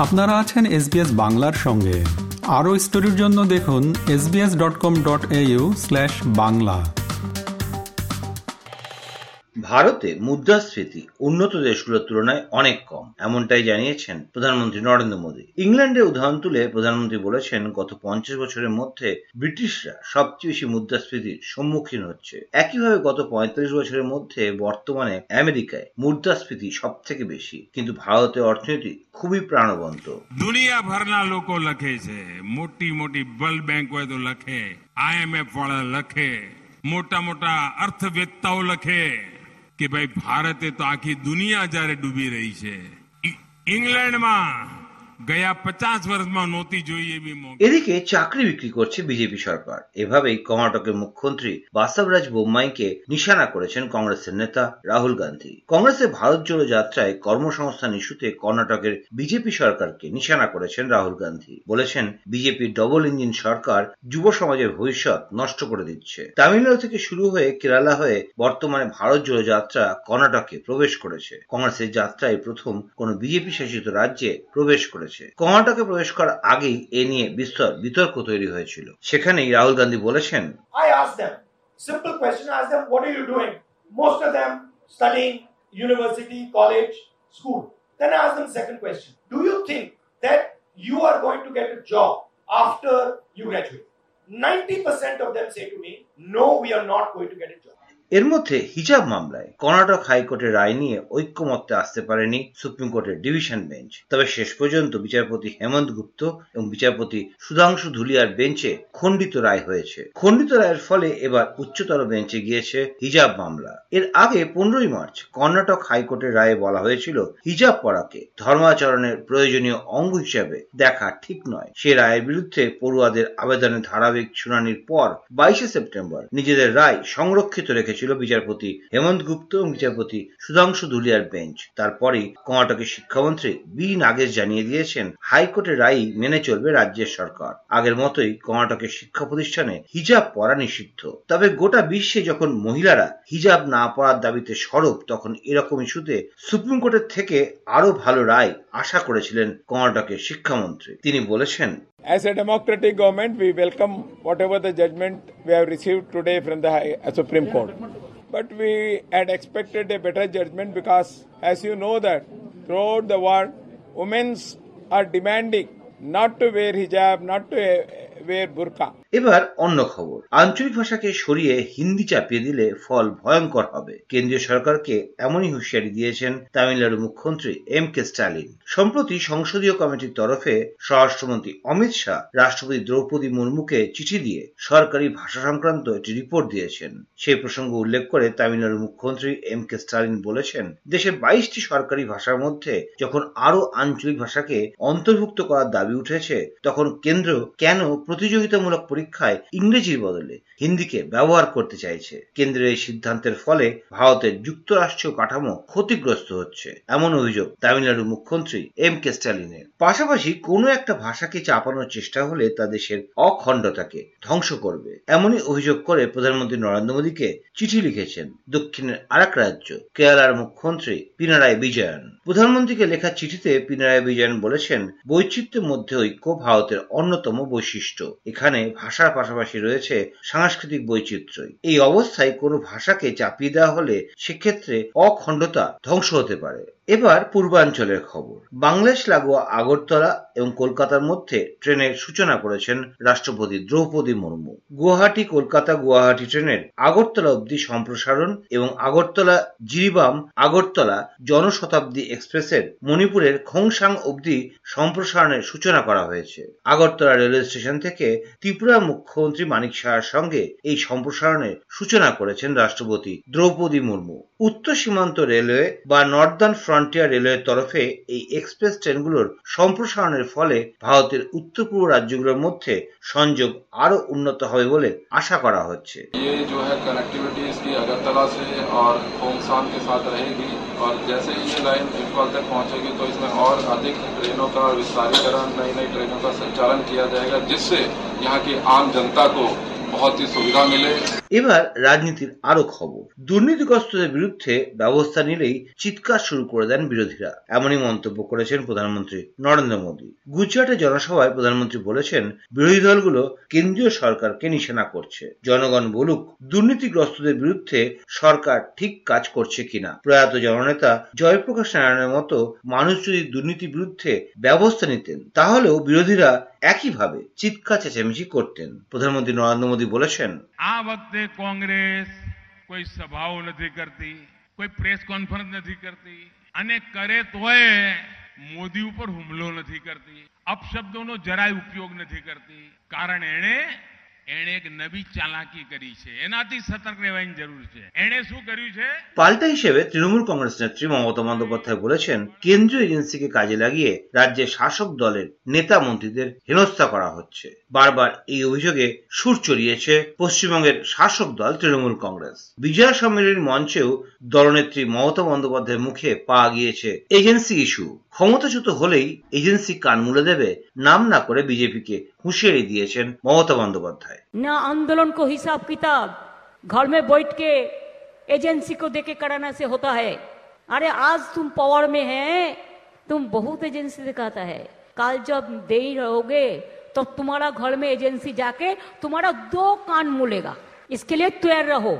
আপনারা আছেন এসবিএস বাংলার সঙ্গে। আরও স্টোরির জন্য দেখুন SBS dot com dot slash Bangla. ভারতে মুদ্রাস্ফীতি উন্নত দেশগুলোর তুলনায় অনেক কম এমনটাই জানিয়েছেন প্রধানমন্ত্রী নরেন্দ্র মোদী ইংল্যান্ডের উদাহরণ তুলে প্রধানমন্ত্রী বলেছেন গত পঞ্চাশ বছরের মধ্যে ব্রিটিশরা সবচেয়ে বেশি মুদ্রাস্ফীতির সম্মুখীন হচ্ছে একইভাবে গত পঁয়তাল্লিশ বছরের মধ্যে বর্তমানে আমেরিকায় মুদ্রাস্ফীতি সব থেকে বেশি কিন্তু ভারতের অর্থনীতি খুবই প্রাণবন্ত દુનિયા ભરના લોકો લખે છે મોટી મોટી વર્લ્ડ બેંક હોય તો લખે આઈએમએફ વાળા લખે મોટા મોટા અર્થવેત્તાઓ લખે કે ભાઈ ભારતે તો આખી દુનિયા જ્યારે ડૂબી રહી છે. ઇંગ્લેન્ડમાં এদিকে চাকরি বিক্রি করছে বিজেপি সরকার। এভাবেই কর্ণাটকের মুখ্যমন্ত্রী বাসবরাজ বোম্মাইকে নিশানা করেছেন কংগ্রেসের নেতা রাহুল গান্ধী। কংগ্রেসের ভারত জোড়ো যাত্রায় কর্মসংস্থান ইস্যুতে কর্ণাটকের বিজেপি সরকারকে নিশানা করেছেন রাহুল গান্ধী। বলেছেন, বিজেপি ডবল ইঞ্জিন সরকার যুব সমাজের ভবিষ্যৎ নষ্ট করে দিচ্ছে। তামিলনাড়ু থেকে শুরু হয়ে কেরালা হয়ে বর্তমানে ভারত জোড়ো যাত্রা কর্ণাটকে প্রবেশ করেছে। কংগ্রেসের যাত্রায় প্রথম কোন বিজেপি শাসিত রাজ্যে প্রবেশ করেছে। কর্ণাটকে প্রবেশ করার আগেই এ নিয়ে বিস্তর বিতর্ক তৈরি হয়েছিল সেখানেই রাহুল গান্ধী বলেছেন asked them, simple question, I asked them, what are you doing? Most of them studying university, college, school. Then I them second question, do you think that you are going to get a job after you graduate? 90% of them say to me, no, we are not going to get a job. এর মধ্যে হিজাব মামলায় কর্ণাটক হাইকোর্টের রায় নিয়ে ঐক্যমত্যে আসতে পারেনি supreme কোর্টের division bench. তবে শেষ পর্যন্ত বিচারপতি হেমন্ত গুপ্ত এবং বিচারপতি সুধাংশু ধুলিয়ার বেঞ্চে খণ্ডিত রায় হয়েছে। খণ্ডিত রায়ের ফলে এবার উচ্চতর বেঞ্চে গিয়েছে হিজাব মামলা। এর আগে পনেরোই মার্চ কর্ণাটক হাইকোর্টের রায়ে বলা হয়েছিল, হিজাব পড়াকে ধর্মাচরণের প্রয়োজনীয় অঙ্গ হিসাবে দেখা ঠিক নয়। সে রায়ের বিরুদ্ধে পড়ুয়াদের আবেদনের ধারাবাহিক শুনানির পর বাইশে সেপ্টেম্বর নিজেদের রায় সংরক্ষিত রেখেছিল বিচারপতি হেমন্ত গুপ্ত এবং বিচারপতি সুধাংশু ধুলিয়ার বেঞ্চ। তারপরেই কর্ণাটকের শিক্ষামন্ত্রী বি নাগেশ জানিয়ে দিয়েছেন, হাইকোর্টের রায়ই মেনে চলবে রাজ্যের সরকার। আগের মতোই কর্ণাটকের শিক্ষা প্রতিষ্ঠানে হিজাব পরা নিষিদ্ধ। তবে গোটা বিশ্বে যখন মহিলারা হিজাব না পরার দাবিতে সরব, তখন এরকম ইস্যুতে সুপ্রিম কোর্টের থেকে আরও ভালো রায় আশা করেছিলেন কর্ণাটকের শিক্ষামন্ত্রী। তিনি বলেছেন As a democratic government, we welcome whatever the judgment we have received today from the High, uh, Supreme Court. But we had expected a better judgment because, as you know, that throughout the world, women are demanding not to wear hijab, not to uh, wear burqa. এবার অন্য খবর। আঞ্চলিক ভাষাকে সরিয়ে হিন্দি চাপিয়ে দিলে ফল ভয়ঙ্কর হবে। কেন্দ্রীয় সরকারকে এমনই হুঁশিয়ারি দিয়েছেন তামিলনাড়ু মুখ্যমন্ত্রী এম কে স্টালিন সম্প্রতি সংসদীয় কমিটির তরফে স্বরাষ্ট্রমন্ত্রী অমিত শাহ, রাষ্ট্রপতি দ্রৌপদী মুর্মুকে চিঠি দিয়ে সরকারি ভাষা সংক্রান্ত একটি রিপোর্ট দিয়েছেন। সেই প্রসঙ্গ উল্লেখ করে তামিলনাড়ু মুখ্যমন্ত্রী এম কে স্টালিন বলেছেন দেশের বাইশটি সরকারি ভাষার মধ্যে যখন আরও আঞ্চলিক ভাষাকে অন্তর্ভুক্ত করার দাবি উঠেছে, তখন কেন্দ্র কেন প্রতিযোগিতামূলক পরীক্ষায় ইংরেজির বদলে হিন্দিকে ব্যবহার করতে চাইছে। কেন্দ্রের এই সিদ্ধান্তের ফলে ভারতের যুক্তরাষ্ট্রীয় কাঠামো ক্ষতিগ্রস্ত হচ্ছে, এমন অভিযোগ তামিলনাড়ু মুখ্যমন্ত্রী এম কে স্টালিনের পাশাপাশি কোনো একটা ভাষাকে চাপানোর চেষ্টা হলে তা দেশের অখণ্ডতাকে ধ্বংস করবে, এমনই অভিযোগ করে প্রধানমন্ত্রী নরেন্দ্র মোদীকে চিঠি লিখেছেন দক্ষিণের আরেক রাজ্য, কেরালার মুখ্যমন্ত্রী পিনারায় বিজয়ন। প্রধানমন্ত্রীকে লেখা চিঠিতে পিনারায় বিজয়ন বলেছেন, বৈচিত্র্যের মধ্যে ঐক্য ভারতের অন্যতম বৈশিষ্ট্য। এখানে ভাষার পাশাপাশি রয়েছে সাংস্কৃতিক বৈচিত্র্য এই অবস্থায় কোনো ভাষাকে চাপিয়ে দেওয়া হলে সেক্ষেত্রে অখণ্ডতা ধ্বংস হতে পারে। এবার পূর্বাঞ্চলের খবর। বাংলাদেশ, লাগোয়া, আগরতলা এবং কলকাতার মধ্যে ট্রেনের সূচনা করেছেন রাষ্ট্রপতি দ্রৌপদী মুর্মু। গুয়াহাটি, কলকাতা গুয়াহাটি ট্রেনের আগরতলা অবধি সম্প্রসারণ এবং আগরতলা জিরিবাম, আগরতলা জনশতাব্দী এক্সপ্রেসের মণিপুরের খোংসাং অবধি সম্প্রসারণের সূচনা করা হয়েছে। আগরতলা রেলওয়ে স্টেশন থেকে ত্রিপুরা মুখ্যমন্ত্রী মানিক সাহার সঙ্গে এই সম্প্রসারণের সূচনা করেছেন রাষ্ট্রপতি দ্রৌপদী মুর্মু। উত্তর সীমান্ত রেলওয়ে বা নর্দার্ন ফ্রন্টিয়ার রেলওয়ের তরফে এই এক্সপ্রেস ট্রেনগুলোর সম্প্রসারণের ফলে ভারতের উত্তর পূর্ব রাজ্যগুলোর মধ্যে সংযোগ আরো উন্নত হবে বলে আশা করা হচ্ছে ये जो है कनेक्टिविटी इसकी अगरतला से और खोमसान के साथ रहेगी और जैसे ही ये लाइन इम्फाल तक पहुंचेगी तो इसमें और अधिक ट्रेनों का विस्तारीकरण नई नई ट्रेनों का संचालन किया जाएगा जिससे यहाँ की आम जनता को बहुत ही सुविधा मिले এবার রাজনীতির আরো খবর দুর্নীতিগ্রস্তদের বিরুদ্ধে ব্যবস্থা নিলেই চিৎকার শুরু করে দেন বিরোধীরা এমনই মন্তব্য করেছেন প্রধানমন্ত্রী নরেন্দ্র মোদী গুজরাটে জনসভায় প্রধানমন্ত্রী বলেছেন বিরোধী দলগুলো কেন্দ্রীয় সরকারকে নিশানা করছে জনগণ বলুক দুর্নীতিগ্রস্তদের বিরুদ্ধে সরকার ঠিক কাজ করছে কিনা প্রয়াত জননেতা জয়প্রকাশ নারায়ণের মতো মানুষ যদি দুর্নীতির বিরুদ্ধে ব্যবস্থা নিতেন তাহলেও বিরোধীরা একইভাবে চিৎকার চেঁচামেচি করতেন প্রধানমন্ত্রী নরেন্দ্র মোদী বলেছেন આ વખતે કોંગ્રેસ કોઈ સભાઓ નથી કરતી કોઈ પ્રેસ કોન્ફરન્સ નથી કરતી અને કરે તોય મોદી ઉપર હુમલો નથી કરતી અપશબ્દોનો જરાય ઉપયોગ નથી કરતી કારણ એણે એણે એક નવી ચાલાકી કરી છે એનાથી સતર્ક રહેવાની જરૂર છે એણે શું કર્યું છે পাল্টা হিসেবে তৃণমূল কংগ্রেস নেত্রী মমতা বন্দ্যোপাধ্যায় বলেছেন কেন্দ্রীয় এজেন্সিকে কাজে লাগিয়ে রাজ্যের শাসক দলের নেতা মন্ত্রীদের হেনস্থা করা হচ্ছে বারবার এই অভিযোগে সুর চড়িয়েছে পশ্চিমবঙ্গের শাসক দল তৃণমূল কংগ্রেস বিজয়া সম্মেলনীর মঞ্চেও দলনেত্রী মমতা বন্দ্যোপাধ্যায়ের মুখে পাওয়া গিয়েছে এজেন্সি ইস্যু ক্ষমতাচ্যুত হলেই এজেন্সি কান মুলে দেবে নাম না করে বিজেপিকে হুঁশিয়ারি দিয়েছেন মমতা বন্দ্যোপাধ্যায় ना आंदोलन को हिसाब किताब घर में बैठ के एजेंसी को देके कराना से होता है अरे आज तुम पावर में है तुम बहुत एजेंसी दिखाता है कल जब दे ही रहोगे तो तुम्हारा घर में एजेंसी जाके तुम्हारा दो कान मुलेगा इसके लिए तैयार रहो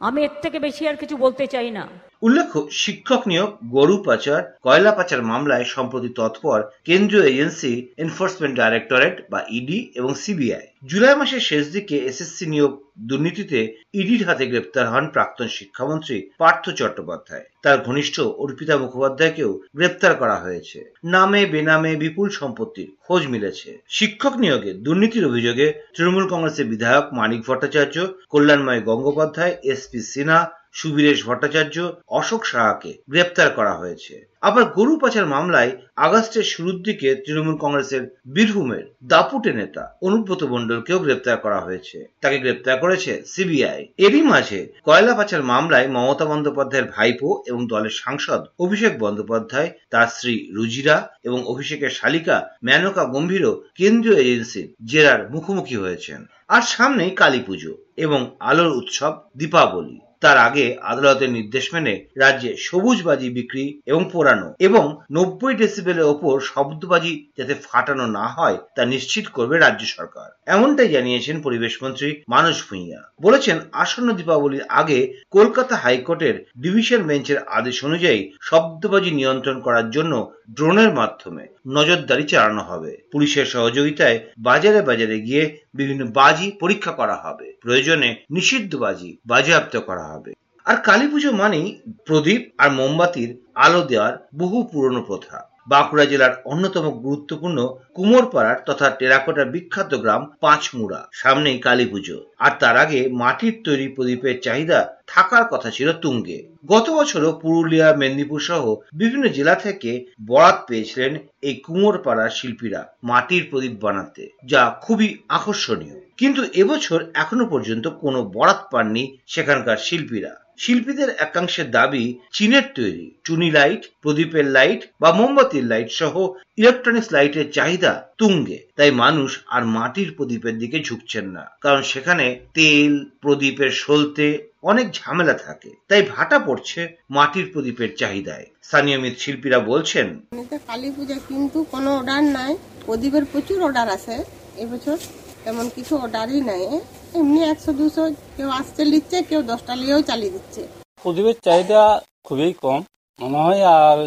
আমি এর থেকে বেশি আর কিছু বলতে চাই না উল্লেখ্য, শিক্ষক নিয়োগ, গরু পাচার, কয়লা পাচার মামলায় সম্প্রতি তৎপর কেন্দ্রীয় এজেন্সি এনফোর্সমেন্ট ডাইরেক্টরেট বা ইডি এবং সিবিআই। জুলাই মাসের শেষ দিকে এসএসসি নিয়োগ দুর্নীতিতে ইডির হাতে গ্রেপ্তার হন প্রাক্তন শিক্ষামন্ত্রী পার্থ চট্টোপাধ্যায়। তার ঘনিষ্ঠ অর্পিতা মুখোপাধ্যায়কেও গ্রেপ্তার করা হয়েছে। নামে, বেনামে বিপুল সম্পত্তির খোঁজ মিলেছে। শিক্ষক নিয়োগে দুর্নীতির অভিযোগে তৃণমূল কংগ্রেসের বিধায়ক মানিক ভট্টাচার্য, কল্যাণময় গঙ্গোপাধ্যায় এসপি সিনহা সুবীরেশ ভট্টাচার্য, অশোক সাহাকে গ্রেপ্তার করা হয়েছে। আবার গরু পাচার মামলায় আগস্টের শুরুর দিকে তৃণমূল কংগ্রেসের বীরভূমের দাপুটে নেতা অনুব্রত মণ্ডলকেও গ্রেপ্তার করা হয়েছে। তাকে গ্রেপ্তার করেছে সিবিআই। এরই মাঝে কয়লা পাচার মামলায় মমতা বন্দ্যোপাধ্যায়ের ভাইপো এবং দলের সাংসদ অভিষেক বন্দ্যোপাধ্যায়, তার স্ত্রী রুজিরা এবং অভিষেকের শালিকা মেনকা গম্ভীরও কেন্দ্রীয় এজেন্সির জেরার মুখোমুখি হয়েছেন। আর সামনেই কালী পুজো এবং আলোর উৎসব, দীপাবলি। তার আগে আদালতের নির্দেশ মেনে রাজ্যে সবুজ বাজি বিক্রি এবং পোড়ানো এবং নব্বই ডেসিবেলের ওপর শব্দবাজি যাতে ফাটানো না হয় তা নিশ্চিত করবে রাজ্য সরকার। এমনটাই জানিয়েছেন পরিবেশ মন্ত্রী মানস ভূঁইয়া। বলেছেন, আসন্ন দীপাবলির আগে কলকাতা হাইকোর্টের ডিভিশন বেঞ্চের আদেশ অনুযায়ী শব্দবাজি নিয়ন্ত্রণ করার জন্য ড্রোনের মাধ্যমে নজরদারি চালানো হবে। পুলিশের সহযোগিতায় বাজারে বাজারে গিয়ে বিভিন্ন বাজি পরীক্ষা করা হবে। প্রয়োজনে নিষিদ্ধ বাজি বাজেয়াপ্ত করা হবে। আর কালী পুজো মানেই প্রদীপ আর মোমবাতির আলো দেওয়ার বহু পুরনো প্রথা। বাঁকুড়া জেলার অন্যতম গুরুত্বপূর্ণ কুমোরপাড়ার তথা টেরাকোটার বিখ্যাত গ্রাম পাঁচমুড়া, সামনেই কালী পুজো আর তার আগে মাটির তৈরি প্রদীপের চাহিদা থাকার কথা ছিল তুঙ্গে। গত বছরও পুরুলিয়া, মেদিনীপুর সহ বিভিন্ন জেলা থেকে বরাত পেয়েছিলেন এই কুমোরপাড়ার শিল্পীরা মাটির প্রদীপ বানাতে, যা খুবই আকর্ষণীয়। কিন্তু এবছর এখনও পর্যন্ত কোনো বরাত পাননি সেখানকার শিল্পীরা। শিল্পীদের একাংশের দাবি চীনের তৈরি, চুনি লাইট, প্রদীপের লাইট বা মোমবাতির লাইট সহ ইলেকট্রনিক্স লাইটের চাহিদা তুঙ্গে। তাই মানুষ আর মাটির প্রদীপের দিকে ঝুঁকছেন না। কারণ সেখানে তেল, প্রদীপের সলতে অনেক ঝামেলা থাকে। তাই ভাটা পড়ছে মাটির প্রদীপের চাহিদায়। স্থানীয় মৃৎশিল্পীরা বলছেন কালী পূজা কিন্তু কোনো অর্ডার নাই। প্রদীপের প্রচুর অর্ডার আছে। এবছর তেমন কিছু অর্ডারই নাই। এমনি একশো দুশো কেউ আসতে নিচ্ছে, কেউ দশটা নিয়েও চালিয়ে দিচ্ছে। প্রদীপের চাহিদা খুবই কম, মনে হয় আর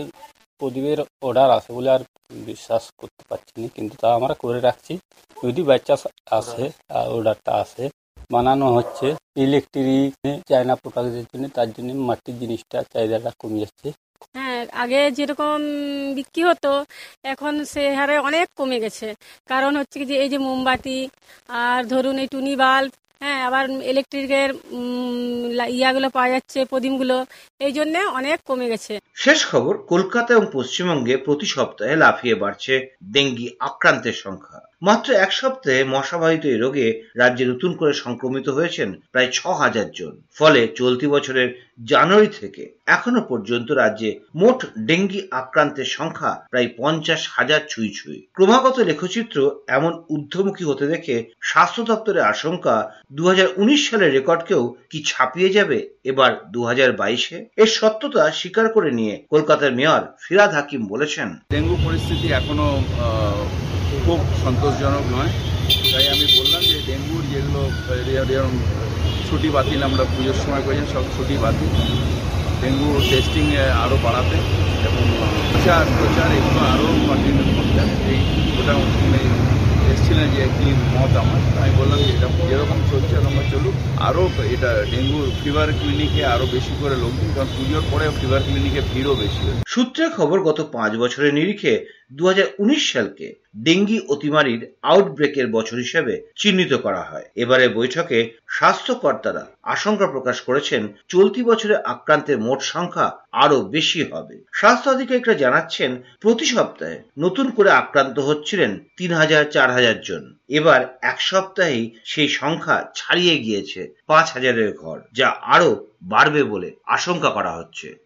প্রদীপের অর্ডার আছে বলে আর বিশ্বাস করতে পারছি না, কিন্তু তা আমরা করে রাখছি। যদি বাচ্চা আসে, আর অর্ডারটা আসে, বানানো হচ্ছে ইলেকট্রিক চায়না প্রোডাক্টের জন্য, তার জন্য মাটির জিনিসটা চাহিদাটা কমে যাচ্ছে। হ্যাঁ আগে যেরকম বিক্রি হতো, এখন সে হারে অনেক কমে গেছে। কারণ হচ্ছে যে, এই যে মোমবাতি, আর ধরুন এই টুনি বাল্ব হ্যাঁ আবার ইলেকট্রিকের ইয়াগুলো পাওয়া যাচ্ছে, প্রদীপগুলো, এই জন্যে অনেক কমে গেছে। শেষ খবর, কলকাতা এবং পশ্চিমবঙ্গে প্রতি সপ্তাহে লাফিয়ে বাড়ছে ডেঙ্গি আক্রান্তের সংখ্যা। মাত্র এক সপ্তাহে মশাবাহিত এই রোগে রাজ্যে নতুন করে সংক্রমিত হয়েছেন প্রায় ছ হাজার জন। ফলে চলতি বছরের জানুয়ারি থেকে এখনও পর্যন্ত রাজ্যে মোট ডেঙ্গি আক্রান্তের সংখ্যা প্রায় পঞ্চাশ হাজার ছুঁই ছুঁই। ক্রমাগত লেখচিত্র এমন ঊর্ধ্বমুখী হতে দেখে স্বাস্থ্য দপ্তরের আশঙ্কা দু হাজার উনিশ সালের রেকর্ডকেও কি ছাপিয়ে যাবে এবার দু হাজার বাইশে? এর সত্যতা স্বীকার করে নিয়ে কলকাতার মেয়র ফিরাদ হাকিম বলেছেন। ডেঙ্গু পরিস্থিতি এখনও খুব সন্তোষজনক নয়। তাই আমি বললাম যে ডেঙ্গুর যেগুলো ছুটি বাতিল আমরা পুজোর সময় করেছেন, সব ছুটি বাতিল। ডেঙ্গু টেস্টিং আরও বাড়াতে এবং প্রচার প্রচার এগুলো আরও কন্টিনিউ করতে। এই ওটা এসেছিলেন যে একটি মত আমার। আমি বললাম যে এটা যেরকম চলছে এরকম চলুক। আরও এটা ডেঙ্গু ফিভার ক্লিনিকে আরও বেশি করে লোক দিন কারণ পুজোর পরে ফিভার ক্লিনিকে ভিড়ও বেশি। সূত্রে খবর, গত পাঁচ বছরের নিরিখে দু হাজার উনিশ সালকে ডেঙ্গি অতিমারির আউটব্রেকের বছর হিসেবে চিহ্নিত করা হয়। এবারে বৈঠকে স্বাস্থ্যকর্তারা আশঙ্কা প্রকাশ করেছেন, চলতি বছরে আক্রান্তের মোট সংখ্যা আরও বেশি হবে। স্বাস্থ্য আধিকারিকরা জানাচ্ছেন, প্রতি সপ্তাহে নতুন করে আক্রান্ত হচ্ছিলেন তিন হাজার চার হাজার জন। এবার এক সপ্তাহেই সেই সংখ্যা ছাড়িয়ে গিয়েছে পাঁচ হাজারের ঘর, যা আরও বাড়বে বলে আশঙ্কা করা হচ্ছে।